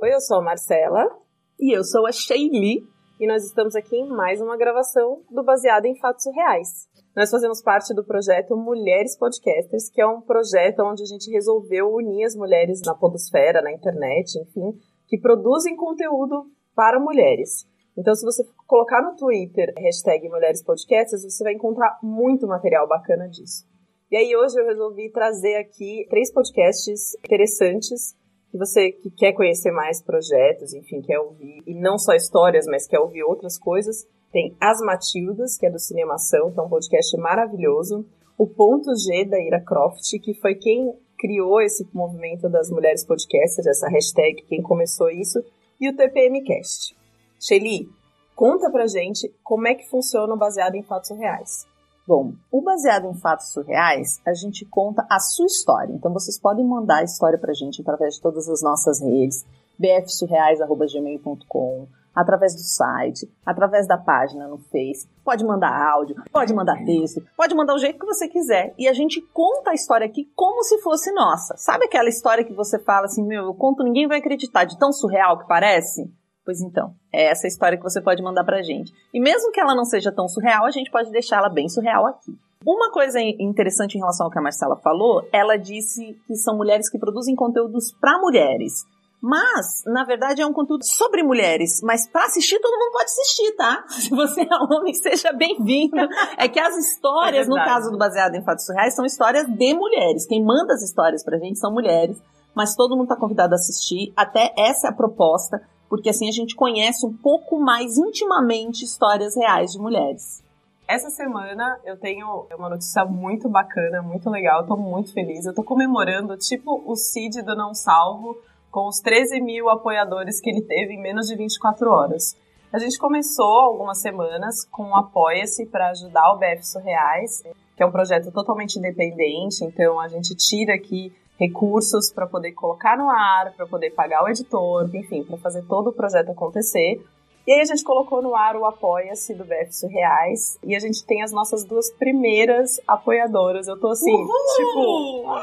Oi, eu sou a Marcela. E eu sou a Sheili. E nós estamos aqui em mais uma gravação do Baseado em Fatos Reais. Nós fazemos parte do projeto Mulheres Podcasters, que é um projeto onde a gente resolveu unir as mulheres na podosfera, na internet, enfim, que produzem conteúdo para mulheres. Então, se você colocar no Twitter hashtag Mulheres Podcasters, você vai encontrar muito material bacana disso. E aí hoje eu resolvi trazer aqui três podcasts interessantes que você que quer conhecer mais projetos, enfim, quer ouvir, e não só histórias, mas quer ouvir outras coisas, tem As Matildas, que é do Cinemação, que é um podcast maravilhoso. O Ponto G, da Ira Croft, que foi quem criou esse movimento das mulheres podcasters, essa hashtag, quem começou isso, e o TPMcast. Shelly, conta pra gente como é que funciona o Baseado em Fatos Reais. Bom, o baseado em fatos surreais, a gente conta a sua história. Então vocês podem mandar a história pra gente através de todas as nossas redes, bfsurreais.gmail.com, através do site, através da página no Face. Pode mandar áudio, pode mandar texto, pode mandar o jeito que você quiser. E a gente conta a história aqui como se fosse nossa. Sabe aquela história que você fala assim, meu, eu conto, ninguém vai acreditar, de tão surreal que parece? Pois então, é essa história que você pode mandar pra gente. E mesmo que ela não seja tão surreal, a gente pode deixar ela bem surreal aqui. Uma coisa interessante em relação ao que a Marcela falou, ela disse que são mulheres que produzem conteúdos para mulheres. Mas, na verdade, é um conteúdo sobre mulheres. Mas para assistir, todo mundo pode assistir, tá? Se você é homem, seja bem-vindo. É que as histórias, é no caso do Baseado em Fatos Surreais, são histórias de mulheres. Quem manda as histórias pra gente são mulheres. Mas todo mundo tá convidado a assistir. Até essa é a proposta porque assim a gente conhece um pouco mais intimamente histórias reais de mulheres. Essa semana eu tenho uma notícia muito bacana, muito legal, tô muito feliz. Eu tô comemorando, tipo o Cid do Não Salvo, com os 13 mil apoiadores que ele teve em menos de 24 horas. A gente começou algumas semanas com o Apoia-se para ajudar o BF Surreais, que é um projeto totalmente independente, então a gente tira aqui recursos para poder colocar no ar, para poder pagar o editor, enfim, para fazer todo o projeto acontecer. E aí a gente colocou no ar o Apoia-se do BF Surreais e a gente tem as nossas duas primeiras apoiadoras. Eu tô assim, Uhul! tipo,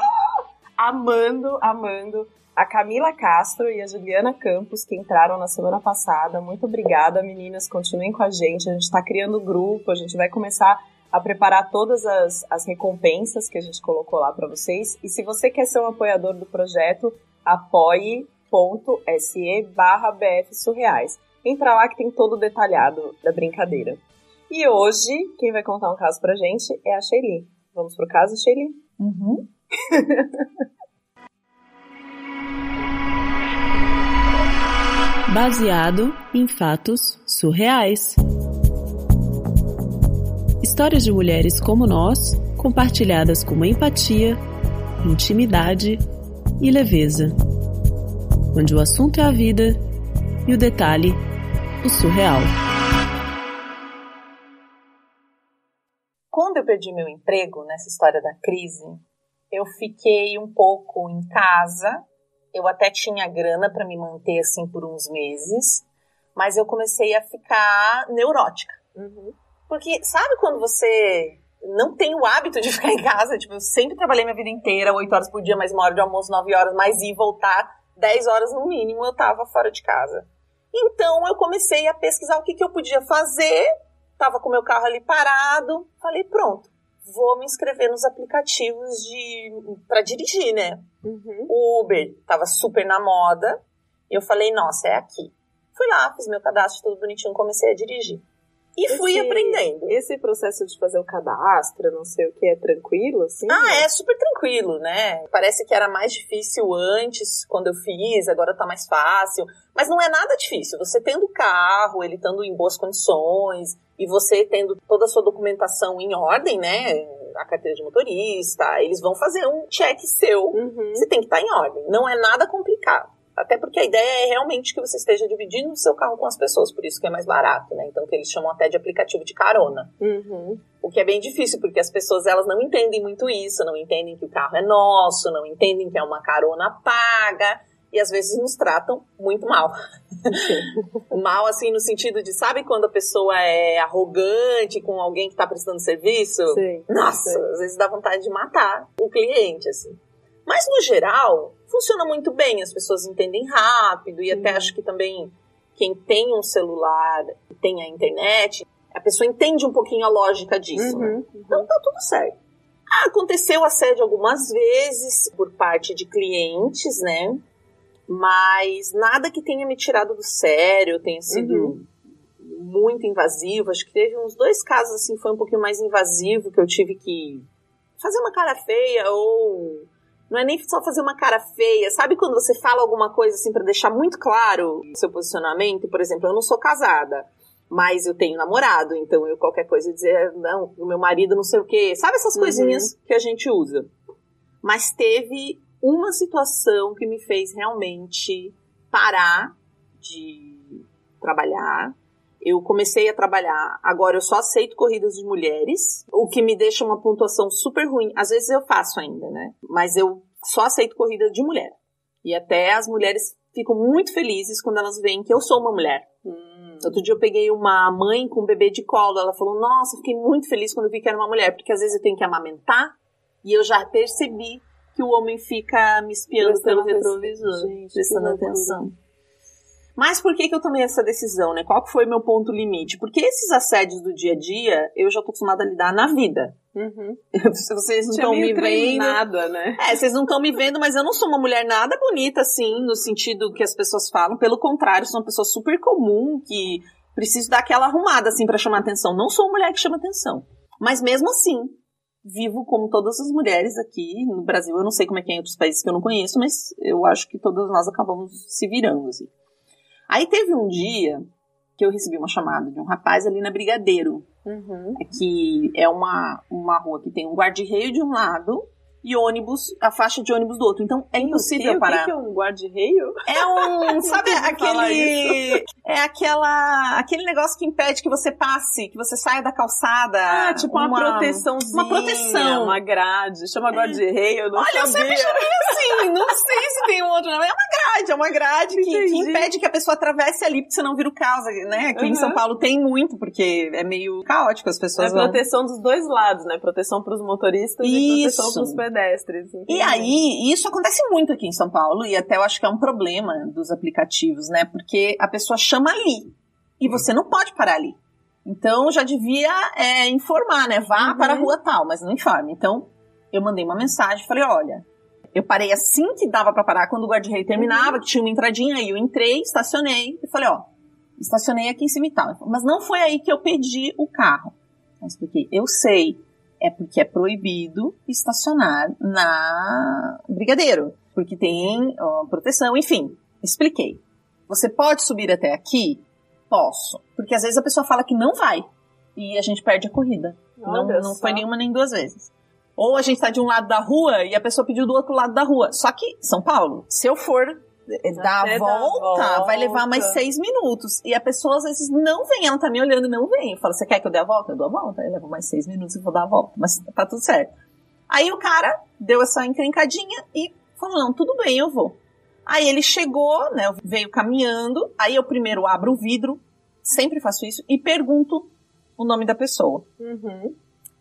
amando, amando a Camila Castro e a Juliana Campos, que entraram na semana passada. Muito obrigada, meninas. Continuem com a gente. A gente está criando grupo, a gente vai começar a preparar todas as, as recompensas que a gente colocou lá para vocês. E se você quer ser um apoiador do projeto, apoie.se barra BF Surreais. Entra lá que tem todo o detalhado da brincadeira. E hoje, quem vai contar um caso pra gente é a Shelly. Vamos pro caso, Shelly? Uhum. Baseado em fatos surreais. Histórias de mulheres como nós, compartilhadas com empatia, intimidade e leveza. Onde o assunto é a vida e o detalhe, o surreal. Quando eu perdi meu emprego nessa história da crise, eu fiquei um pouco em casa. Eu até tinha grana para me manter assim por uns meses, mas eu comecei a ficar neurótica. Uhum. Porque sabe quando você não tem o hábito de ficar em casa? Tipo, eu sempre trabalhei minha vida inteira, 8 horas por dia, mais uma hora de almoço, 9 horas, mais ir e voltar, 10 horas no mínimo eu tava fora de casa. Então eu comecei a pesquisar o que, que eu podia fazer, tava com meu carro ali parado, falei, pronto, vou me inscrever nos aplicativos de para dirigir, né? Uhum. O Uber tava super na moda, eu falei, nossa, é aqui. Fui lá, fiz meu cadastro tudo bonitinho, comecei a dirigir. E esse, fui aprendendo. Esse processo de fazer o cadastro, não sei o que, é tranquilo, assim? Ah, né? é super tranquilo, né? Parece que era mais difícil antes, quando eu fiz, agora tá mais fácil. Mas não é nada difícil. Você tendo carro, ele estando em boas condições, e você tendo toda a sua documentação em ordem, né? A carteira de motorista, eles vão fazer um check seu. Uhum. Você tem que estar tá em ordem. Não é nada complicado. Até porque a ideia é realmente que você esteja dividindo o seu carro com as pessoas, por isso que é mais barato, né? Então, que eles chamam até de aplicativo de carona. Uhum. O que é bem difícil, porque as pessoas elas não entendem muito isso, não entendem que o carro é nosso, não entendem que é uma carona paga, e às vezes nos tratam muito mal. mal, assim, no sentido de, sabe quando a pessoa é arrogante com alguém que está prestando serviço? Sim, Nossa, sim. às vezes dá vontade de matar o cliente, assim. Mas, no geral, funciona muito bem, as pessoas entendem rápido e até acho que também quem tem um celular, tem a internet, a pessoa entende um pouquinho a lógica disso. Né? Uhum, uhum. Então tá tudo certo. Ah, aconteceu assédio algumas vezes por parte de clientes, né? Mas nada que tenha me tirado do sério, tenha sido uhum. muito invasivo. Acho que teve uns dois casos assim, foi um pouquinho mais invasivo, que eu tive que fazer uma cara feia ou não é nem só fazer uma cara feia. Sabe quando você fala alguma coisa assim para deixar muito claro o seu posicionamento? Por exemplo, eu não sou casada, mas eu tenho namorado, então eu qualquer coisa dizer, não, o meu marido não sei o quê. Sabe essas uhum. coisinhas que a gente usa? Mas teve uma situação que me fez realmente parar de trabalhar eu comecei a trabalhar, agora eu só aceito corridas de mulheres, o que me deixa uma pontuação super ruim. Às vezes eu faço ainda, né? Mas eu só aceito corrida de mulher. E até as mulheres ficam muito felizes quando elas veem que eu sou uma mulher. Hum. Outro dia eu peguei uma mãe com um bebê de colo, ela falou: Nossa, fiquei muito feliz quando vi que era uma mulher, porque às vezes eu tenho que amamentar e eu já percebi que o homem fica me espiando pelo retrovisor, prestando atenção. Mas por que, que eu tomei essa decisão, né? Qual que foi meu ponto limite? Porque esses assédios do dia a dia, eu já tô acostumada a lidar na vida. Uhum. Vocês não estão me vendo. Nada, né? É, vocês não estão me vendo, mas eu não sou uma mulher nada bonita, assim, no sentido que as pessoas falam. Pelo contrário, sou uma pessoa super comum, que preciso dar aquela arrumada, assim, para chamar atenção. Não sou uma mulher que chama atenção. Mas mesmo assim, vivo como todas as mulheres aqui no Brasil. Eu não sei como é que é em outros países que eu não conheço, mas eu acho que todas nós acabamos se virando, assim. Aí teve um dia que eu recebi uma chamada de um rapaz ali na Brigadeiro, uhum. que é uma, uma rua que tem um guarda-reio de um lado e ônibus, a faixa de ônibus do outro. Então é impossível parar. O que é um guarda-reio? É um, sabe aquele é aquela aquele negócio que impede que você passe, que você saia da calçada. Ah, tipo uma, uma proteçãozinha, uma proteção, uma grade. Chama guarda-reio, não Olha, sabia. eu sempre chamei assim, não sei se tem um outro nome. É uma grade, é uma grade que, que, impede que a pessoa atravesse ali porque você não vira o caos, né? Aqui uhum. em São Paulo tem muito porque é meio caótico as pessoas. É vão... proteção dos dois lados, né? Proteção para os motoristas Isso. e proteção para os pedestres pedestres. E aí, isso acontece muito aqui em São Paulo, e até eu acho que é um problema dos aplicativos, né? Porque a pessoa chama ali, e você não pode parar ali. Então, já devia é, informar, né? Vá uhum. para a rua tal, mas não informe. Então, eu mandei uma mensagem, falei, olha, eu parei assim que dava para parar, quando o guarda-rei terminava, uhum. que tinha uma entradinha aí, eu entrei, estacionei, e falei, ó, estacionei aqui em cima e tal. Mas não foi aí que eu pedi o carro. Mas porque eu sei é porque é proibido estacionar na Brigadeiro, porque tem ó, proteção, enfim, expliquei. Você pode subir até aqui? Posso. Porque às vezes a pessoa fala que não vai e a gente perde a corrida. não, não foi nenhuma nem duas vezes. Ou a gente está de um lado da rua e a pessoa pediu do outro lado da rua. Só que, São Paulo, se eu for dar a volta, volta, vai levar mais seis minutos. E a pessoa às vezes não vem, ela tá me olhando e não vem. Eu falo, você quer que eu dê a volta? Eu dou a volta. Eu levo mais seis minutos e vou dar a volta. Mas tá tudo certo. Aí o cara deu essa encrencadinha e falou, não, tudo bem, eu vou. Aí ele chegou, né, veio caminhando, aí eu primeiro abro o vidro, sempre faço isso, e pergunto o nome da pessoa. Uhum.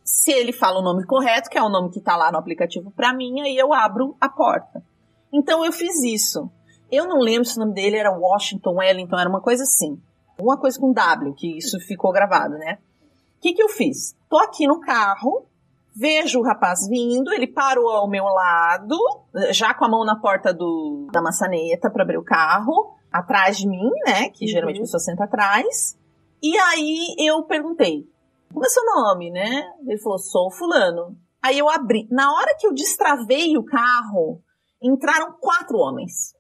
Se ele fala o nome correto, que é o nome que tá lá no aplicativo pra mim, aí eu abro a porta. Então eu fiz isso. Eu não lembro se o nome dele era Washington, Wellington, era uma coisa assim. Uma coisa com W, que isso ficou gravado, né? O que, que eu fiz? Tô aqui no carro, vejo o rapaz vindo, ele parou ao meu lado, já com a mão na porta do, da maçaneta para abrir o carro, atrás de mim, né? Que uhum. geralmente a pessoa senta atrás. E aí eu perguntei, como é seu nome, né? Ele falou, sou fulano. Aí eu abri. Na hora que eu destravei o carro, entraram quatro homens.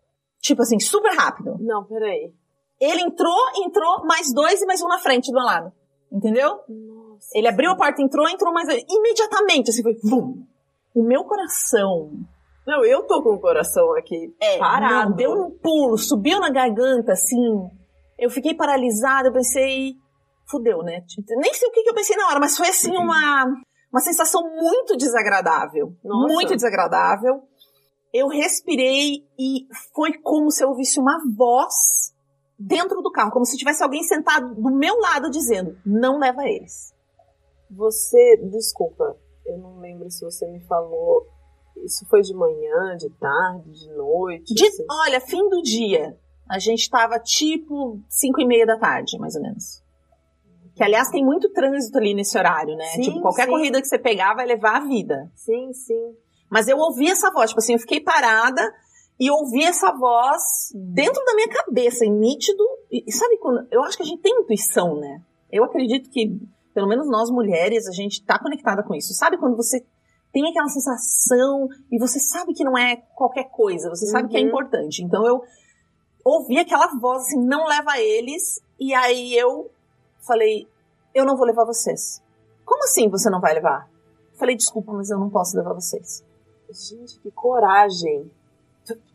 Tipo assim, super rápido. Não, peraí. Ele entrou, entrou, mais dois e mais um na frente do lado. Entendeu? Nossa. Ele abriu a porta, entrou, entrou mais dois. Imediatamente, assim, foi vum. O meu coração. Não, eu tô com o coração aqui é, parado. Não, deu um pulo, subiu na garganta, assim. Eu fiquei paralisada, eu pensei, fudeu, né? Nem sei o que, que eu pensei na hora, mas foi assim uma, uma sensação muito desagradável. Nossa. Muito desagradável eu respirei e foi como se eu ouvisse uma voz dentro do carro, como se tivesse alguém sentado do meu lado dizendo: não leva eles. Você, desculpa, eu não lembro se você me falou Isso foi de manhã, de tarde, de noite? De- assim? olha, fim do dia. A gente tava tipo 5 e meia da tarde, mais ou menos. Que, aliás, tem muito trânsito ali nesse horário, né? Sim, tipo, qualquer sim. corrida que você pegar vai levar a vida. Sim, sim. Mas eu ouvi essa voz, tipo assim, eu fiquei parada e ouvi essa voz dentro da minha cabeça, em nítido. E, sabe quando. Eu acho que a gente tem intuição, né? Eu acredito que, pelo menos nós mulheres, a gente tá conectada com isso. Sabe quando você tem aquela sensação e você sabe que não é qualquer coisa, você sabe que é Uhum. importante. Então eu ouvi aquela voz assim, não leva eles, e aí eu falei, eu não vou levar vocês. Como assim você não vai levar? Falei, desculpa, mas eu não posso levar vocês. Gente, que coragem.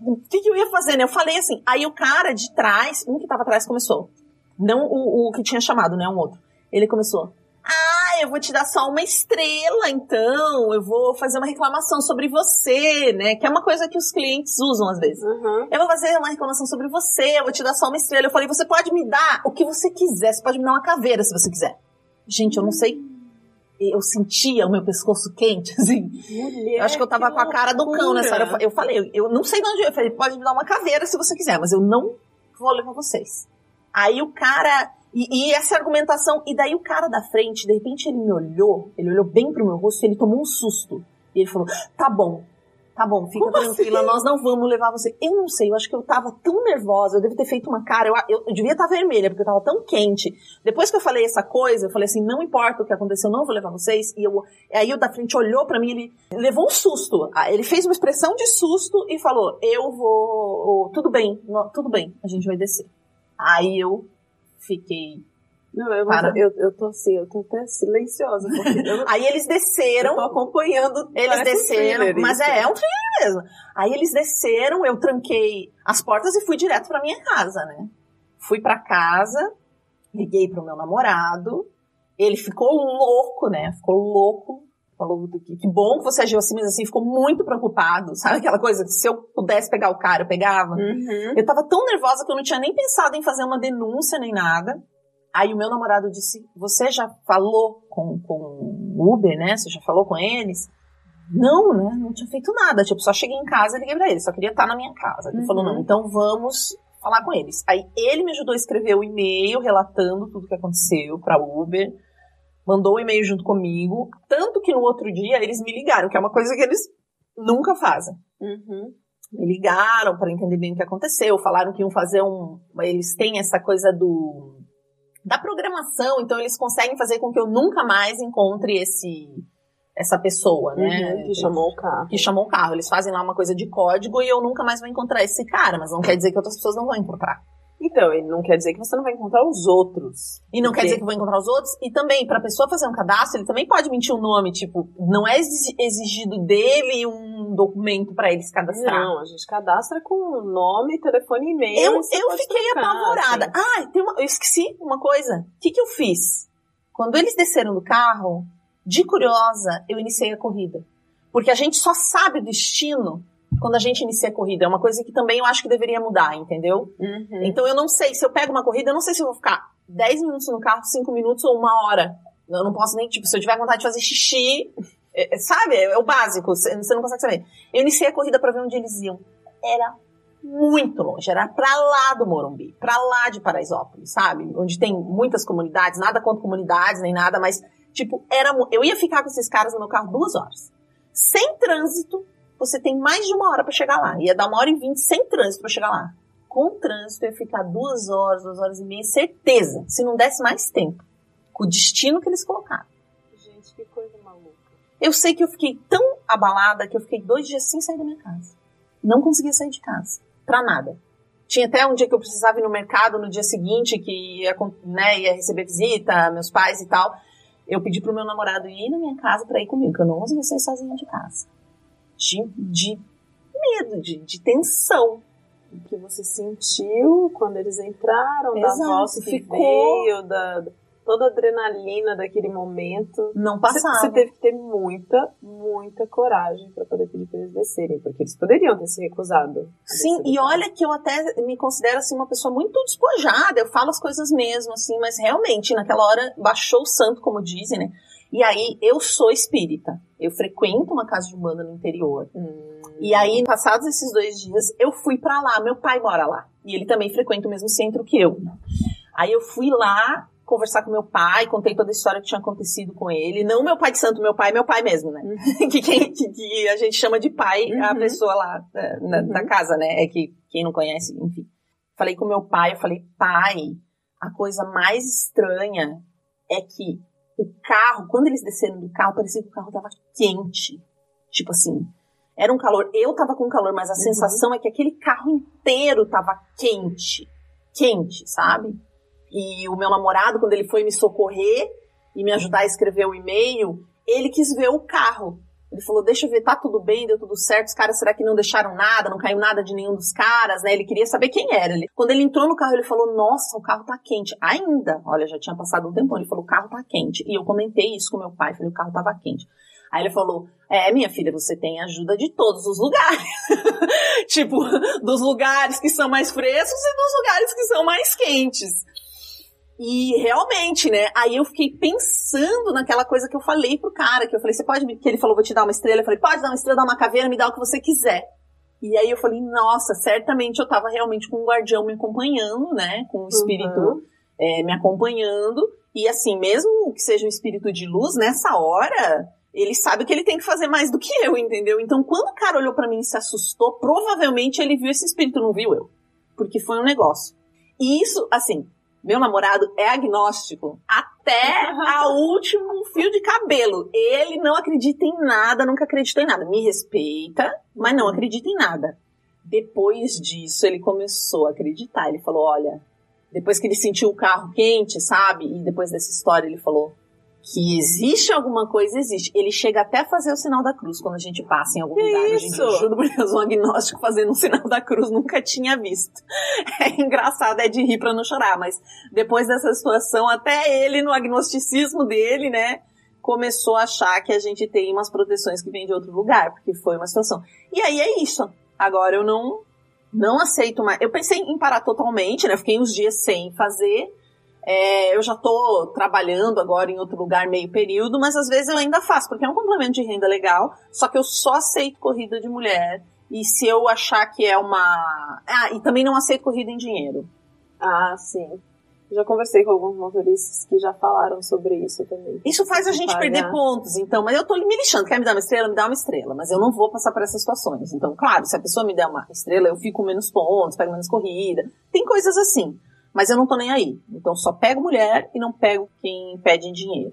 O que, que eu ia fazer, né? Eu falei assim, aí o cara de trás, um que tava atrás começou. Não o, o que tinha chamado, né? Um outro. Ele começou. Ah, eu vou te dar só uma estrela, então. Eu vou fazer uma reclamação sobre você, né? Que é uma coisa que os clientes usam às vezes. Uhum. Eu vou fazer uma reclamação sobre você, eu vou te dar só uma estrela. Eu falei, você pode me dar o que você quiser, você pode me dar uma caveira se você quiser. Gente, eu não sei. Eu sentia o meu pescoço quente, assim. Mulher, Eu acho que eu tava que com a cara do cão nessa hora. Eu falei, eu, eu não sei de onde eu falei, pode me dar uma caveira se você quiser, mas eu não vou levar vocês. Aí o cara. E, e essa argumentação, e daí o cara da frente, de repente ele me olhou, ele olhou bem pro meu rosto e ele tomou um susto. E ele falou: tá bom, tá bom, fica Como tranquila, assim? nós não vamos levar você. Eu não sei, eu acho que eu tava tão nervosa, eu devo ter feito uma cara, eu, eu, eu devia estar vermelha, porque eu tava tão quente. Depois que eu falei essa coisa, eu falei assim: não importa o que aconteceu, eu não vou levar vocês. E eu, aí o da frente olhou pra mim, ele levou um susto. Ah, Ele fez uma expressão de susto e falou: Eu vou. Tudo bem, tudo bem, a gente vai descer. Aí eu fiquei. Não, eu, Para. eu, eu tô assim, eu tô até silenciosa, eu, não- Aí eles eu desceram. tô acompanhando. Eles um desceram, thriller mas é, é um thriller mesmo. Aí eles desceram, eu tranquei as portas e fui direto pra minha casa, né? Fui pra casa, liguei pro meu namorado, ele ficou louco, né? Ficou louco. Falou que, que bom que você agiu assim, mas assim, ficou muito preocupado. Sabe aquela coisa que se eu pudesse pegar o cara, eu pegava? Uhum. Eu tava tão nervosa que eu não tinha nem pensado em fazer uma denúncia nem nada. Aí o meu namorado disse: Você já falou com, com o Uber, né? Você já falou com eles? Não, né? Não tinha feito nada. Tipo, só cheguei em casa e liguei pra ele. Só queria estar na minha casa. Ele Uhum. falou: Não, então vamos falar com eles. Aí ele me ajudou a escrever o e-mail relatando tudo que aconteceu pra Uber. Mandou o e-mail junto comigo. Tanto que no outro dia eles me ligaram, que é uma coisa que eles nunca fazem Uhum. me ligaram para entender bem o que aconteceu, falaram que iam fazer um, eles têm essa coisa do da programação, então eles conseguem fazer com que eu nunca mais encontre esse essa pessoa, né? Uhum, que chamou o carro. que chamou o carro. Eles fazem lá uma coisa de código e eu nunca mais vou encontrar esse cara, mas não quer dizer que outras pessoas não vão encontrar. Então, ele não quer dizer que você não vai encontrar os outros. E não quer dizer que vou encontrar os outros. E também, pra pessoa fazer um cadastro, ele também pode mentir o nome. Tipo, não é exi- exigido dele um documento pra eles cadastrar. Não, a gente cadastra com nome, telefone e e-mail. Eu, eu fiquei trocar, apavorada. assim. Ah, tem uma, eu esqueci uma coisa. O que, que eu fiz? Quando eles desceram do carro, de curiosa, eu iniciei a corrida. Porque a gente só sabe o destino quando a gente inicia a corrida. É uma coisa que também eu acho que deveria mudar, entendeu? Uhum. Então eu não sei, se eu pego uma corrida, eu não sei se eu vou ficar 10 minutos no carro, 5 minutos ou uma hora. Eu não posso nem, tipo, se eu tiver vontade de fazer xixi, é- é- sabe? É o básico, você não consegue saber. Eu iniciei a corrida pra ver onde eles iam. Era muito longe, era pra lá do Morumbi, pra lá de Paraisópolis, sabe? Onde tem muitas comunidades, nada contra comunidades nem nada, mas, tipo, era. Eu ia ficar com esses caras no meu carro duas horas. Sem trânsito, você tem mais de uma hora pra chegar lá. Ia dar uma hora e vinte sem trânsito pra chegar lá. Com trânsito, eu ia ficar duas horas, duas horas e meia, certeza. Se não desse mais tempo. Com o destino que eles colocaram. Gente, que coisa maluca. Eu sei que eu fiquei tão abalada que eu fiquei dois dias sem sair da minha casa. Não conseguia sair de casa. Pra nada. Tinha até um dia que eu precisava ir no mercado no dia seguinte, que ia, né, ia receber visita, meus pais e tal. Eu pedi pro meu namorado ir na minha casa pra ir comigo, que eu não conseguia sair sozinha de casa. De, de medo, de, de tensão. O que você sentiu quando eles entraram, da Exato, voz que ficou- veio, da, toda a adrenalina daquele momento. Não passava. você teve que ter muita, muita coragem pra poder pedir pra eles descerem, porque eles poderiam ter se recusado. Sim, e olha que eu até me considero assim uma pessoa muito despojada, eu falo as coisas mesmo, assim, mas realmente naquela hora baixou o santo, como dizem, né? E aí, eu sou espírita. Eu frequento uma casa de banda no interior. Hum. E aí, passados esses dois dias, eu fui pra lá. Meu pai mora lá. E ele também frequenta o mesmo centro que eu. Aí eu fui lá conversar com meu pai, contei toda a história que tinha acontecido com ele. Não meu pai de santo, meu pai, meu pai mesmo, né? que, quem, que, que a gente chama de pai, a Uhum. pessoa lá é, na, na casa, né? É que quem não conhece, enfim. Falei com meu pai, eu falei, pai, a coisa mais estranha é que o carro, quando eles desceram do carro, parecia que o carro tava quente. Tipo assim, era um calor. Eu tava com calor, mas a sensação é que aquele carro inteiro tava quente. Quente, sabe? E o meu namorado, quando ele foi me socorrer e me ajudar a escrever o e-mail, ele quis ver o carro. Ele falou, deixa eu ver, tá tudo bem, deu tudo certo, os caras será que não deixaram nada, não caiu nada de nenhum dos caras, né? Ele queria saber quem era. Ele, quando ele entrou no carro, ele falou, nossa, o carro tá quente. Ainda, olha, já tinha passado um tempão, ele falou, o carro tá quente. E eu comentei isso com meu pai, falei, o carro tava quente. Aí ele falou, é, minha filha, você tem ajuda de todos os lugares. tipo, dos lugares que são mais frescos e dos lugares que são mais quentes. E realmente, né? Aí eu fiquei pensando naquela coisa que eu falei pro cara, que eu falei, você pode me. Que ele falou, vou te dar uma estrela. Eu falei, pode dar uma estrela, dar uma caveira, me dá o que você quiser. E aí eu falei, nossa, certamente eu tava realmente com um guardião me acompanhando, né? Com um espírito Uhum. é, me acompanhando. E assim, mesmo que seja um espírito de luz, nessa hora, ele sabe que ele tem que fazer mais do que eu, entendeu? Então, quando o cara olhou pra mim e se assustou, provavelmente ele viu esse espírito, não viu eu. Porque foi um negócio. E isso, assim, meu namorado é agnóstico até a último fio de cabelo. Ele não acredita em nada, nunca acreditou em nada. Me respeita, mas não acredita em nada. Depois disso, ele começou a acreditar. Ele falou: Olha, depois que ele sentiu o carro quente, sabe? E depois dessa história, ele falou que existe alguma coisa, existe. Ele chega até a fazer o sinal da cruz quando a gente passa em algum Que lugar. Gente, eu isso? juro por Deus, um agnóstico fazendo um sinal da cruz nunca tinha visto. É engraçado, é de rir pra não chorar, mas depois dessa situação, até ele, no agnosticismo dele, né? Começou a achar que a gente tem umas proteções que vêm de outro lugar, porque foi uma situação. E aí é isso. Agora eu não não aceito mais. Eu pensei em parar totalmente, né? Fiquei uns dias sem fazer. É, eu já tô trabalhando agora em outro lugar meio período, mas às vezes eu ainda faço, porque é um complemento de renda legal, só que eu só aceito corrida de mulher. E se eu achar que é uma. Ah, e também não aceito corrida em dinheiro. Ah, sim. Já conversei com alguns motoristas que já falaram sobre isso também. Isso faz a gente Pagar. perder pontos, então, mas eu tô me lixando. Quer me dar uma estrela? Me dá uma estrela. Mas eu não vou passar por essas situações. Então, claro, se a pessoa me der uma estrela, eu fico menos pontos, pego menos corrida. Tem coisas assim. Mas eu não tô nem aí. Então, só pego mulher e não pego quem pede dinheiro.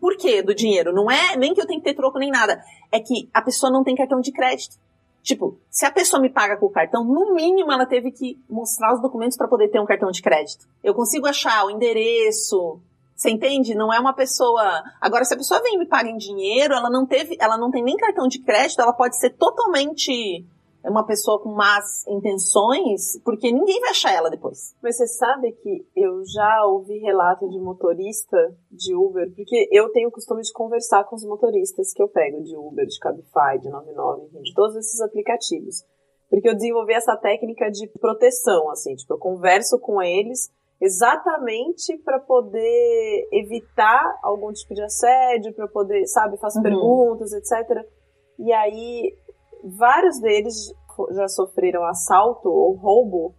Por quê do dinheiro? Não é nem que eu tenho que ter troco nem nada. É que a pessoa não tem cartão de crédito. Tipo, se a pessoa me paga com o cartão, no mínimo ela teve que mostrar os documentos para poder ter um cartão de crédito. Eu consigo achar o endereço. Você entende? Não é uma pessoa. Agora, se a pessoa vem e me paga em dinheiro, ela não teve, ela não tem nem cartão de crédito, ela pode ser totalmente uma pessoa com más intenções, porque ninguém vai achar ela depois. Mas você sabe que eu já ouvi relato de motorista de Uber, porque eu tenho o costume de conversar com os motoristas que eu pego de Uber, de Cabify, de 99, enfim, de todos esses aplicativos. Porque eu desenvolvi essa técnica de proteção, assim, tipo, eu converso com eles exatamente para poder evitar algum tipo de assédio, para poder, sabe, faço Uhum. perguntas, etc. E aí, vários deles já sofreram assalto ou roubo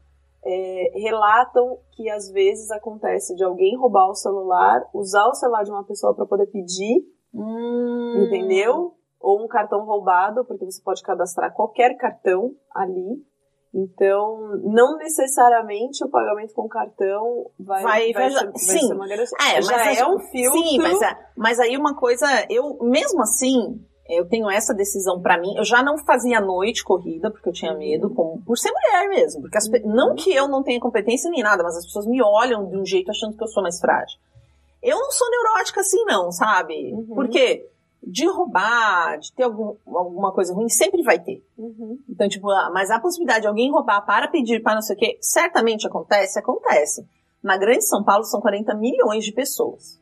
é, relatam que às vezes acontece de alguém roubar o celular, usar o celular de uma pessoa para poder pedir, Hum. entendeu? Ou um cartão roubado, porque você pode cadastrar qualquer cartão ali. Então, não necessariamente o pagamento com cartão vai, Vai- vai- ser, vai sim. ser uma garantia. É, já mas é a- um filtro. Sim, mas, é- mas aí uma coisa, eu mesmo assim, eu tenho essa decisão pra mim. Eu já não fazia noite corrida porque eu tinha medo, como, por ser mulher mesmo, porque as pe- não que eu não tenha competência nem nada, mas as pessoas me olham de um jeito achando que eu sou mais frágil. Eu não sou neurótica assim não, sabe? Uhum. Porque de roubar, de ter algum, alguma coisa ruim, sempre vai ter. Uhum. Então, tipo, ah, mas a possibilidade de alguém roubar para pedir, para não sei o quê, certamente acontece, acontece. Na Grande São Paulo são 40 milhões de pessoas.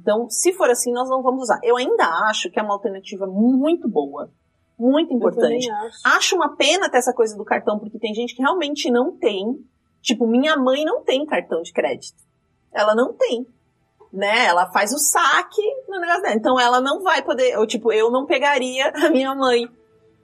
Então, se for assim, nós não vamos usar. Eu ainda acho que é uma alternativa muito boa. Muito importante. Acho. Acho uma pena ter essa coisa do cartão, porque tem gente que realmente não tem. Tipo, minha mãe não tem cartão de crédito. Ela não tem. né? Ela faz o saque no negócio dela. Então ela não vai poder, eu, tipo, eu não pegaria a minha mãe.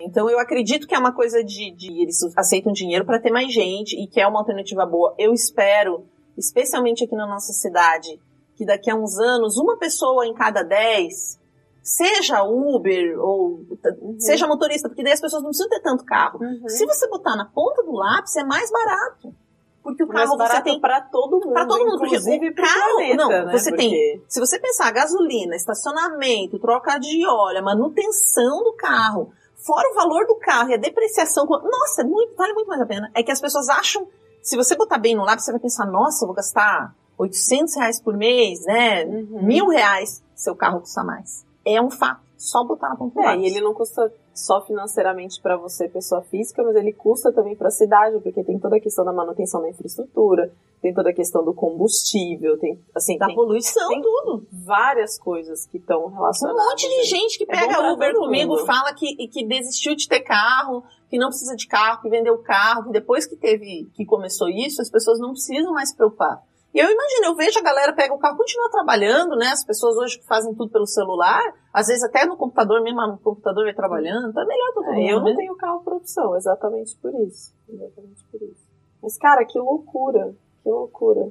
Então eu acredito que é uma coisa de, de eles aceitam dinheiro para ter mais gente e que é uma alternativa boa. Eu espero, especialmente aqui na nossa cidade, que daqui a uns anos uma pessoa em cada dez seja Uber ou uhum. seja motorista, porque daí as pessoas não precisam ter tanto carro. Uhum. Se você botar na ponta do lápis, é mais barato. Porque o carro você tem para todo mundo, para todo mundo, porque o carro, planeta, não, né? você porque... tem, se você pensar gasolina, estacionamento, troca de óleo, manutenção do carro, fora o valor do carro e a depreciação, nossa, é muito, vale muito mais a pena. É que as pessoas acham, se você botar bem no lápis, você vai pensar, nossa, eu vou gastar 800 reais por mês, né? Uhum. Mil reais, seu carro custa mais. É um fato só botar na ponta É, e ele não custa só financeiramente para você, pessoa física, mas ele custa também para a cidade, porque tem toda a questão da manutenção da infraestrutura, tem toda a questão do combustível, tem assim, da tem, poluição, tem tudo. Várias coisas que estão relacionadas. Um monte de gente que é pega Uber comigo, fala que, que desistiu de ter carro, que não precisa de carro, que vendeu carro, que depois que teve, que começou isso, as pessoas não precisam mais se preocupar. E eu imagino, eu vejo a galera pega o carro, continua trabalhando, né? As pessoas hoje fazem tudo pelo celular, às vezes até no computador mesmo, no computador vai trabalhando, tá melhor pra todo é, mundo. Eu não né? tenho carro por opção, exatamente por isso. Exatamente por isso. Mas, cara, que loucura, que loucura.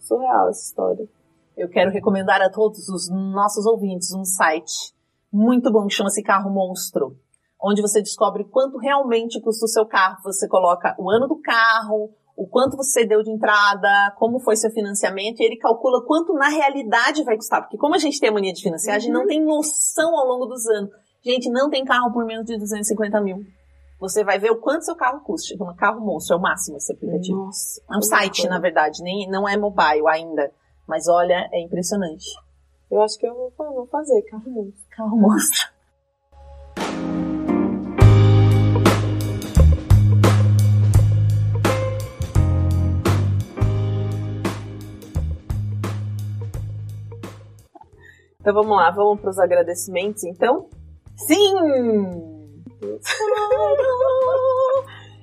Surreal essa história. Eu quero recomendar a todos os nossos ouvintes um site muito bom que chama-se Carro Monstro, onde você descobre quanto realmente custa o seu carro. Você coloca o ano do carro, o quanto você deu de entrada, como foi seu financiamento, e ele calcula quanto na realidade vai custar. Porque como a gente tem a mania de financiar, uhum. a gente não uhum. tem noção ao longo dos anos. Gente, não tem carro por menos de 250 mil. Você vai ver o quanto seu carro custa. Chama carro monstro, é o máximo esse aplicativo. Nossa, é um site, na verdade, nem, não é mobile ainda. Mas olha, é impressionante. Eu acho que eu vou, vou fazer carro monstro. Carro monstro. Então vamos lá, vamos para os agradecimentos então? Sim!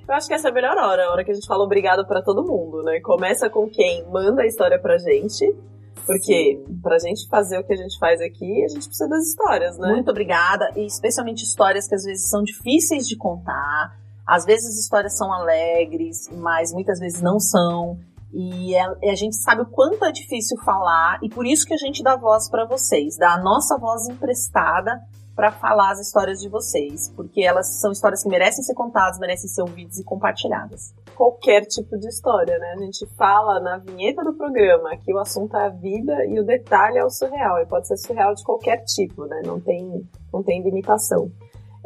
Eu acho que essa é a melhor hora, a hora que a gente fala obrigado para todo mundo, né? Começa com quem manda a história pra gente, porque Sim. pra gente fazer o que a gente faz aqui, a gente precisa das histórias, né? Muito obrigada, e especialmente histórias que às vezes são difíceis de contar. Às vezes as histórias são alegres, mas muitas vezes não são. E a, é, a, gente sabe o quanto é difícil falar e por isso que a gente dá voz para vocês, dá a nossa voz emprestada para falar as histórias de vocês, porque elas são histórias que merecem ser contadas, merecem ser ouvidas e compartilhadas. Qualquer tipo de história, né? A gente fala na vinheta do programa que o assunto é a vida e o detalhe é o surreal, e pode ser surreal de qualquer tipo, né? Não tem, não tem limitação.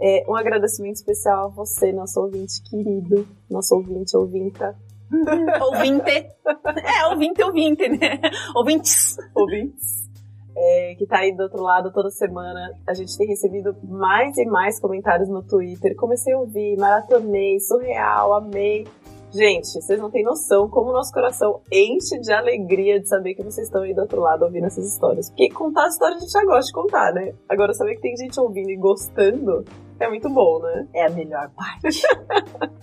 É, um agradecimento especial a você, nosso ouvinte querido, nosso ouvinte, ouvinta, ouvinte. É, ouvinte, ouvinte, né? Ouvintes. Ouvintes. É, que tá aí do outro lado toda semana. A gente tem recebido mais e mais comentários no Twitter. Comecei a ouvir, maratonei, surreal, amei. Gente, vocês não têm noção como o nosso coração enche de alegria de saber que vocês estão aí do outro lado ouvindo essas histórias. Porque contar as histórias a gente já gosta de contar, né? Agora saber que tem gente ouvindo e gostando é muito bom, né? É a melhor parte.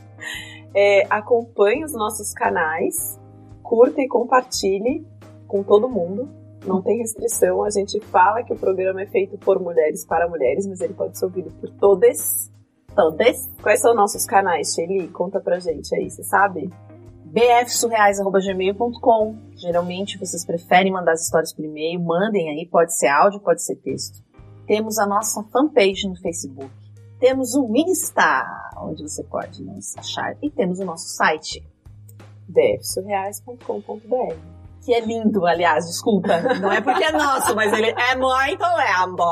É, acompanhe os nossos canais, curta e compartilhe com todo mundo. Não tem restrição. A gente fala que o programa é feito por mulheres para mulheres, mas ele pode ser ouvido por todas. Todas. Quais são nossos canais, Shelly? Conta pra gente aí, você sabe? bfsurreais.gmail.com Geralmente vocês preferem mandar as histórias por e-mail, mandem aí, pode ser áudio, pode ser texto. Temos a nossa fanpage no Facebook temos o Insta, onde você pode nos achar. E temos o nosso site, dfsurreais.com.br. Que é lindo, aliás, desculpa. Não é porque é nosso, mas ele é muito lindo.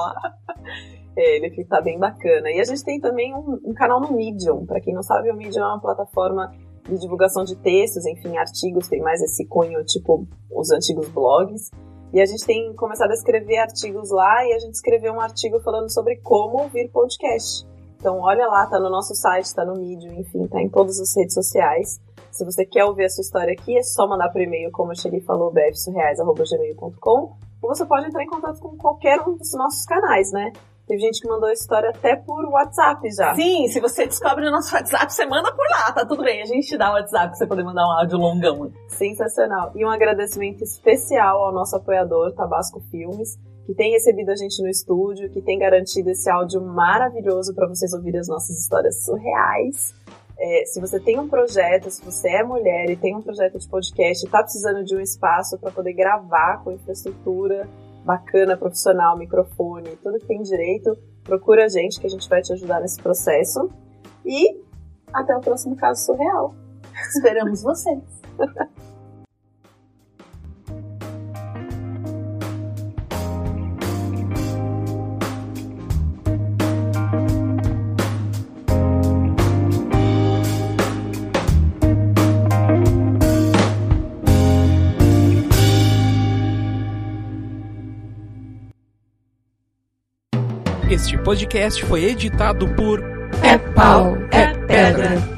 Ele tá bem bacana. E a gente tem também um, um canal no Medium. Para quem não sabe, o Medium é uma plataforma de divulgação de textos, enfim, artigos, tem mais esse cunho, tipo os antigos blogs. E a gente tem começado a escrever artigos lá e a gente escreveu um artigo falando sobre como ouvir podcast. Então olha lá, tá no nosso site, tá no Medium, enfim, tá em todas as redes sociais. Se você quer ouvir a sua história aqui, é só mandar por e-mail, como a Shelly falou, bfsurreais.gmail.com ou você pode entrar em contato com qualquer um dos nossos canais, né? Teve gente que mandou a história até por WhatsApp já. Sim, se você descobre no nosso WhatsApp, você manda por lá, tá tudo bem. A gente te dá o WhatsApp pra você poder mandar um áudio longão. Sensacional. E um agradecimento especial ao nosso apoiador, Tabasco Filmes, que tem recebido a gente no estúdio, que tem garantido esse áudio maravilhoso para vocês ouvirem as nossas histórias surreais. É, se você tem um projeto, se você é mulher e tem um projeto de podcast e está precisando de um espaço para poder gravar com infraestrutura bacana, profissional, microfone, tudo que tem direito, procura a gente que a gente vai te ajudar nesse processo. E até o próximo caso surreal. Esperamos vocês. podcast foi editado por É Pau, é Pedra.